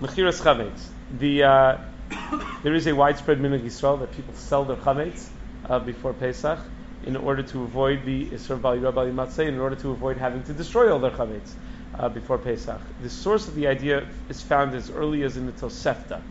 Mechiras chametz. The uh, there is a widespread minhag Yisrael that people sell their chametz uh, before Pesach in order to avoid the Isra Bali Rabbi Matzeh, in order to avoid having to destroy all their chametz uh, before Pesach. The source of the idea is found as early as in the Tosefta.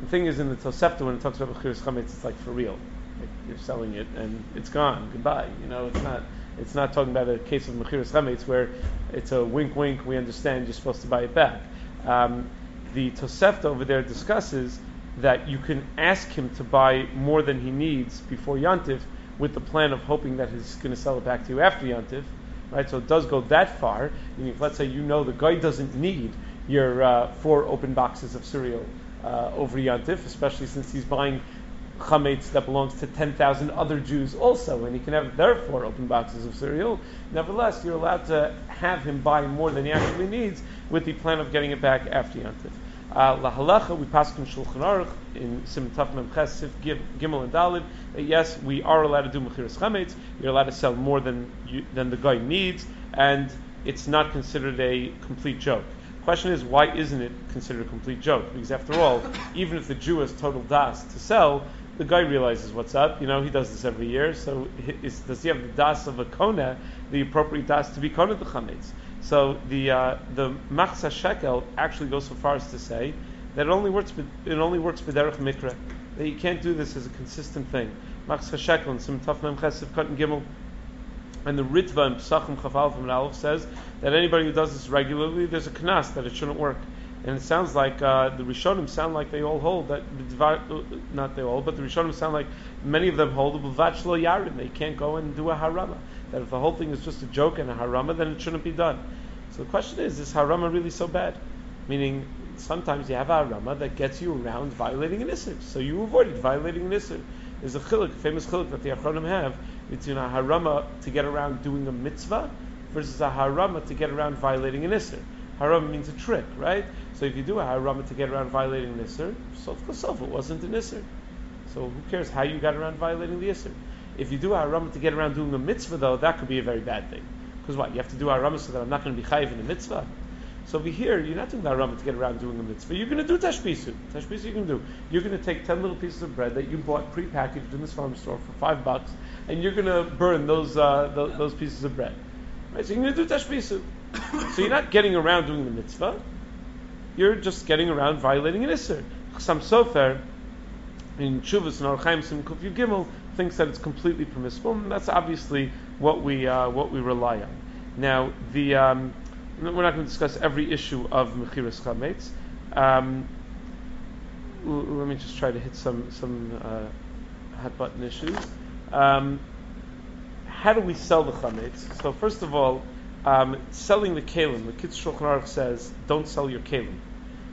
The thing is, in the Tosefta, when it talks about Mechiras chametz, it's like for real. Like you're selling it and it's gone. Goodbye. You know, it's not. It's not talking about a case of Mechiras chametz where it's a wink, wink. We understand you're supposed to buy it back. Um, the Tosefta over there discusses that you can ask him to buy more than he needs before Yantiv with the plan of hoping that he's going to sell it back to you after Yantiv. Right? So it does go that far. If let's say you know the guy doesn't need your uh, four open boxes of cereal uh, over Yantiv, especially since he's buying chametz that belongs to 10,000 other Jews also, and he can have their four open boxes of cereal. Nevertheless, you're allowed to have him buy more than he actually needs with the plan of getting it back after Uh, La halacha, we pass in Shulchan Aruch in Sim Taf Gimel and Dalid that yes, we are allowed to do mechiras chametz. You're allowed to sell more than you, than the guy needs, and it's not considered a complete joke. Question is, why isn't it considered a complete joke? Because after all, even if the Jew has total das to sell, the guy realizes what's up. You know, he does this every year. So is, does he have the das of a kona, the appropriate das to be kona the chametz? So the uh, the Machatzis HaShekel actually goes so far as to say that it only works it only works b'derech mikra. That you can't do this as a consistent thing. Machatzis HaShekel and some tough mem chesed cut and gimel. And the Ritva and Psachim Chafal from Aleph says that anybody who does this regularly, there's a knas that it shouldn't work. And it sounds like uh, the Rishonim sound like they all hold that, not they all, but the Rishonim sound like many of them hold the Bavachlo Yarim. They can't go and do a harama. That if the whole thing is just a joke and a harama, then it shouldn't be done. So the question is, is harama really so bad? Meaning, sometimes you have a harama that gets you around violating an isser, so you avoided violating an isser. There's a chiluk, famous chiluk that the Achronim have between a harama to get around doing a mitzvah versus a harama to get around violating an isser. Haram means a trick, right? So if you do a haram to get around violating an isser, kosof, it wasn't an isser. So who cares how you got around violating the isser? If you do a haram to get around doing a mitzvah, though, that could be a very bad thing. Because what? You have to do a haram so that I'm not going to be chayiv in a mitzvah. So over here, you're not doing the haram to get around doing a mitzvah. You're going to do tashbisu. Tashbisu you can do. You're going to take ten little pieces of bread that you bought prepackaged in this farm store for five bucks, and you're going to burn those uh, those, pieces of bread. Right? So you're going to do tashbisu. so you're not getting around doing the mitzvah. You're just getting around violating an isser. Chasam Sofer in Chuvas and Archaim Sim Kufyu Gimel thinks that it's completely permissible, and that's obviously what we uh, what we rely on. Now, the um, we're not going to discuss every issue of Mechiras Chametz. Um, let me just try to hit some some uh, hot button issues. Um, how do we sell the chametz? So first of all, um, selling the kalim, the Kitzur Shulchan Aruch says, don't sell your kalim.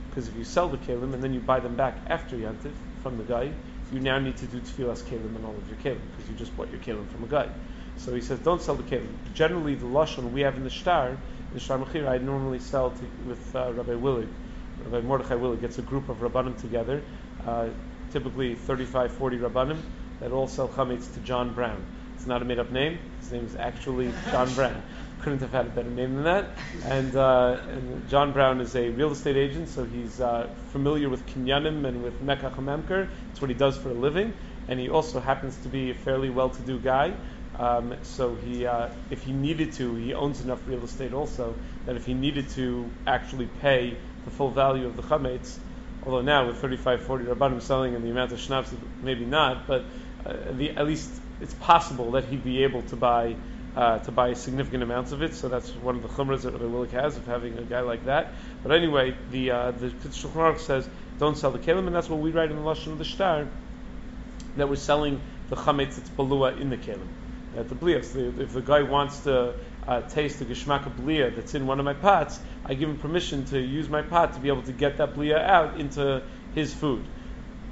Because if you sell the kalim and then you buy them back after Yantiv from the guy, you now need to do tevilas kelim and all of your kelim because you just bought your kelim from a guy. So he says, don't sell the kelim. Generally, the lashon we have in the shtar, the shtar mechira, I normally sell to, with uh, Rabbi Willig. Rabbi Mordechai Willig gets a group of rabbanim together, uh, typically 35, 40 rabbanim, that all sell chametz to John Brown. It's not a made-up name. His name is actually John Brown couldn't have had a better name than that. And, uh, and John Brown is a real estate agent, so he's uh, familiar with kinyanim and with Mecca Memker. It's what he does for a living. And he also happens to be a fairly well-to-do guy. Um, so he, uh, if he needed to, he owns enough real estate also that if he needed to actually pay the full value of the chametz, although now with 35, 40 rabbanim selling and the amount of schnapps, maybe not, but uh, the, at least it's possible that he'd be able to buy uh, to buy significant amounts of it. So that's one of the chumras that Rabbi Willig has of having a guy like that. But anyway, the uh, the Shulchan Aruch says don't sell the kelim, and that's what we write in the lashon of the shtar that we're selling the chametz that's balua in the kelim. At the blias, if the guy wants to uh, taste the geshmak blia that's in one of my pots, I give him permission to use my pot to be able to get that blia out into his food.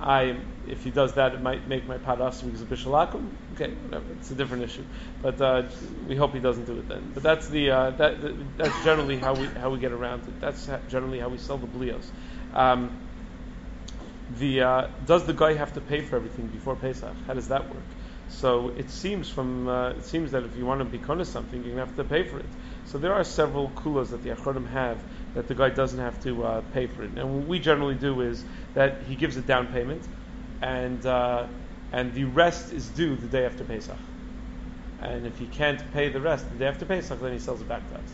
I if he does that, it might make my pot awesome because of bishul akum. Okay, whatever. It's a different issue, but uh, we hope he doesn't do it then. But that's the uh, that, that's generally how we how we get around it. That's generally how we sell the blios. Um, the uh, does the guy have to pay for everything before Pesach? How does that work? So it seems from uh, it seems that if you want to be something, you're gonna have to pay for it. So there are several kulas that the achronim have that the guy doesn't have to uh, pay for it. And what we generally do is that he gives a down payment, and uh, and the rest is due the day after Pesach. And if he can't pay the rest the day after Pesach, then he sells it back to us.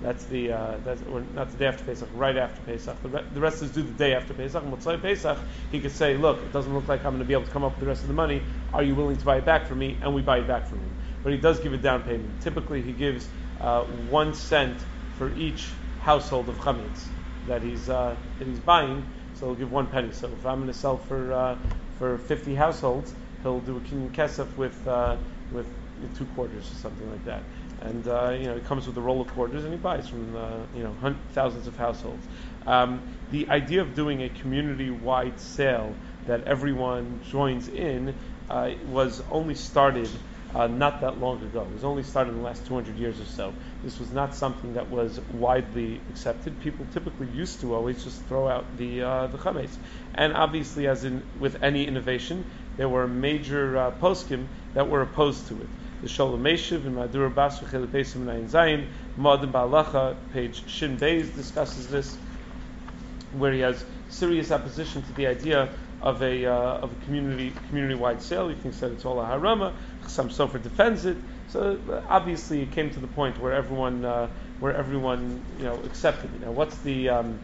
That's the uh, that's or not the day after Pesach, right after Pesach. The, re- the rest is due the day after Pesach. And Motzai Pesach, he could say, look, it doesn't look like I'm going to be able to come up with the rest of the money. Are you willing to buy it back for me? And we buy it back from him. But he does give a down payment. Typically, he gives uh, one cent for each household of chametz that he's uh, that he's buying. So he'll give one penny. So if I'm going to sell for uh, for 50 households, he'll do a kinyan kesef with uh, with two quarters or something like that and uh, you know it comes with a roll of quarters, and he buys from uh, you know thousands of households. Um, the idea of doing a community-wide sale that everyone joins in uh, was only started uh, not that long ago. It was only started in the last 200 years or so. This was not something that was widely accepted. People typically used to always just throw out the uh, the chametz, and obviously, as in with any innovation, there were major uh, poskim that were opposed to it the Shoel U'Meshiv in Madura Bas Chelik Beisim Nayin Zayin. Moadim BaHalacha, page Shin Beis, discusses this, where he has serious opposition to the idea of a uh, of a community community wide sale. He thinks that it's all a harama. Chasam Sofer defends it. So obviously, it came to the point where everyone uh, where everyone you know accepted it. Now, what's the um,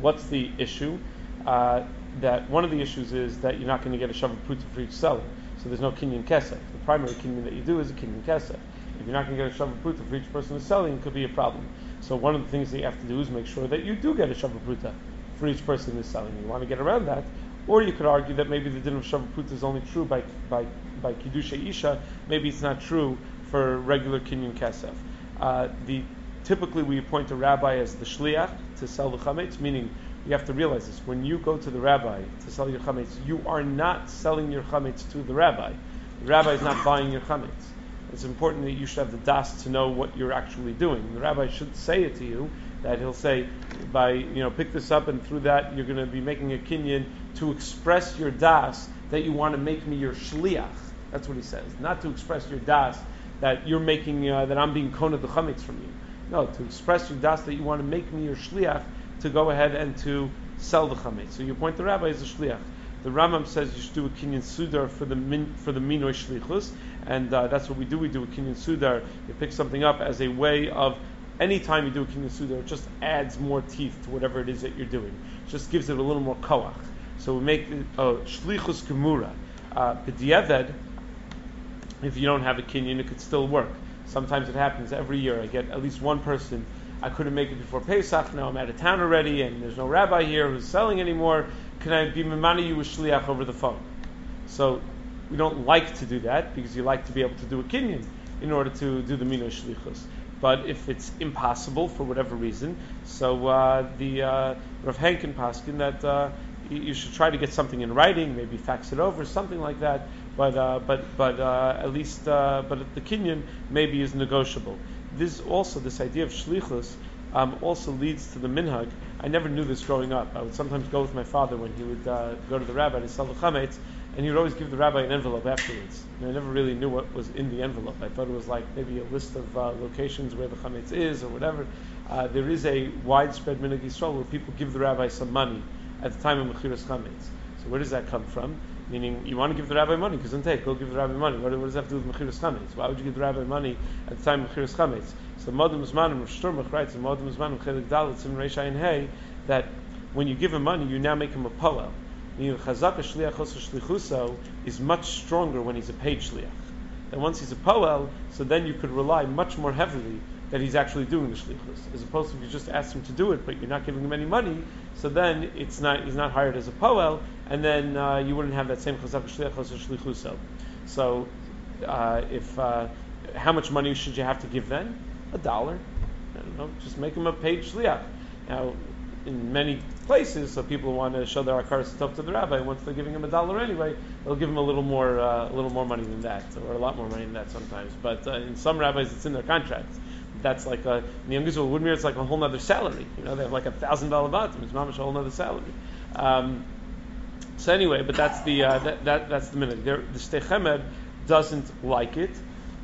what's the issue? Uh, that one of the issues is that you're not going to get a shaveh pruta for each seller. So there's no kinyan kesef. The primary kinyan that you do is a kinyan kesef. If you're not going to get a shaveh pruta for each person who's selling, it could be a problem. So one of the things that you have to do is make sure that you do get a shaveh pruta for each person who's selling. You want to get around that, or you could argue that maybe the din of shavuot is only true by by by kiddushei isha. Maybe it's not true for regular kinyan kesef. Uh, the typically we appoint a rabbi as the shliach to sell the chametz, meaning you have to realize this. When you go to the rabbi to sell your chametz, you are not selling your chametz to the rabbi. The rabbi is not buying your chametz. It's important that you should have the das to know what you're actually doing. The rabbi should say it to you. That he'll say, by you know, pick this up, and through that you're going to be making a kinyan to express your das that you want to make me your shliach. That's what he says. Not to express your das that you're making uh, that I'm being kona the chametz from you. No, to express your das that you want to make me your shliach to go ahead and to sell the chametz. So you point the rabbi as a shliach. The Rambam says you should do a kinyan sudar for the min, for the minui shlichus, and uh, that's what we do. We do a kinyan sudar. You pick something up as a way of anytime you do a kinyan sudar, it just adds more teeth to whatever it is that you're doing. It just gives it a little more koach. So we make a shlichus gemura. Uh, if you don't have a kinyan, it could still work. Sometimes it happens every year. I get at least one person I couldn't make it before Pesach. Now I'm out of town already, and there's no rabbi here who's selling anymore. Can I be memani you with shliach over the phone? So we don't like to do that because you like to be able to do a kinyan in order to do the minui shlichus. But if it's impossible for whatever reason, so uh, the uh, Rav Henkin Paskin that uh, you should try to get something in writing, maybe fax it over, something like that. But uh, but but uh, at least uh, but the kinyan maybe is negotiable this also, this idea of shlichus, um, also leads to the minhag. I never knew this growing up. I would sometimes go with my father when he would uh, go to the rabbi to sell the chametz, and he would always give the rabbi an envelope afterwards. And I never really knew what was in the envelope. I thought it was like maybe a list of uh, locations where the chametz is or whatever. Uh, there is a widespread minhag Yisrael where people give the rabbi some money at the time of mechiras chametz. So where does that come from? Meaning, you want to give the rabbi money, because then take, go give the rabbi money. What, what, does that have to do with Mechiras Chametz? Why would you give the rabbi money at the time of Mechiras Chametz? So, Modim Zmanim, Rav Sternbuch writes in Modim Zmanim, Chelik Dalit, in Reish Ayin Hey, that when you give him money, you now make him a poel. Meaning, Chazaka Shliach Shlichuso is much stronger when he's a paid Shliach. And once he's a poel, so then you could rely much more heavily that he's actually doing the shlichus, as opposed to if you just ask him to do it, but you're not giving him any money. So then it's not he's not hired as a poel, and then uh, you wouldn't have that same chazak shlichus or shlichuso. So uh, if uh, how much money should you have to give then? A dollar. I don't know. Just make him a paid shliach. Now, in many places, so people want to show their akaras stuff to the rabbi. Once they're giving him a dollar anyway, they'll give him a little more, uh, a little more money than that, or a lot more money than that sometimes. But uh, in some rabbis, it's in their contracts that's like a in the Israel Woodmere, it's like a whole other salary. You know, they have like a thousand dollar bottom. It's mamish a whole other salary. Um, so anyway, but that's the uh, that, that, that's the minute. The Sdei Chemed doesn't like it.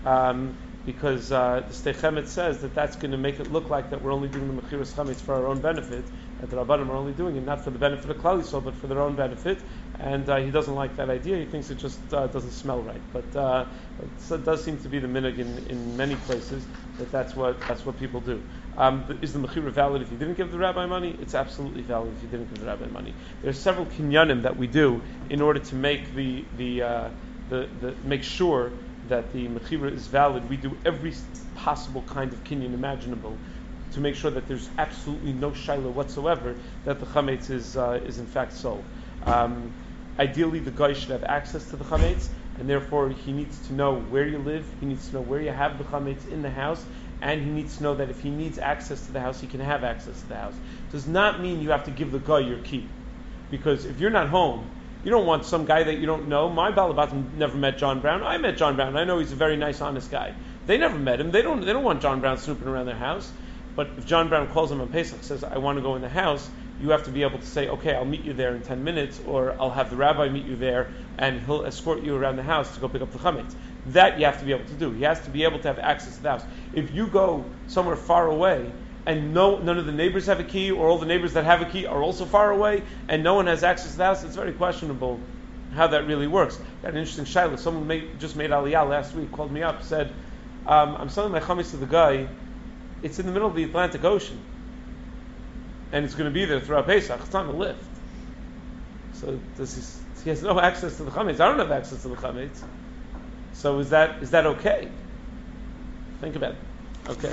Um, because uh, the Sdei Chemed says that that's going to make it look like that we're only doing the Mechiras Chametz for our own benefit, that the Rabbanim are only doing it not for the benefit of Klal Yisrael, but for their own benefit. And uh, he doesn't like that idea. He thinks it just uh, doesn't smell right. But uh, it does seem to be the minig in, in many places that that's what that's what people do. Um, is the mechira valid if you didn't give the rabbi money? It's absolutely valid if you didn't give the rabbi money. There are several kinyanim that we do in order to make the the, uh, the, the make sure that the mechira is valid. We do every possible kind of kinyan imaginable to make sure that there's absolutely no shaila whatsoever that the chametz is uh, is in fact sold. Um, ideally, the guy should have access to the chametz, and therefore he needs to know where you live. He needs to know where you have the chametz in the house, and he needs to know that if he needs access to the house, he can have access to the house. Does not mean you have to give the guy your key, because if you're not home, you don't want some guy that you don't know. My balabatim never met John Brown. I met John Brown. I know he's a very nice, honest guy. They never met him. They don't. They don't want John Brown snooping around their house. But if John Brown calls him on Pesach, says, "I want to go in the house," you have to be able to say, "Okay, I'll meet you there in ten minutes," or "I'll have the rabbi meet you there, and he'll escort you around the house to go pick up the chametz." That you have to be able to do. He has to be able to have access to the house. If you go somewhere far away and no, none of the neighbors have a key, or all the neighbors that have a key are also far away, and no one has access to the house, it's very questionable how that really works. Got an interesting shaila. Someone made, just made aliyah last week, called me up, said, um, I'm selling my chametz to the guy. It's in the middle of the Atlantic Ocean. And it's going to be there throughout Pesach. It's on the lift. So he has no access to the chametz. I don't have access to the chametz. So is that is that okay? Think about it. Okay.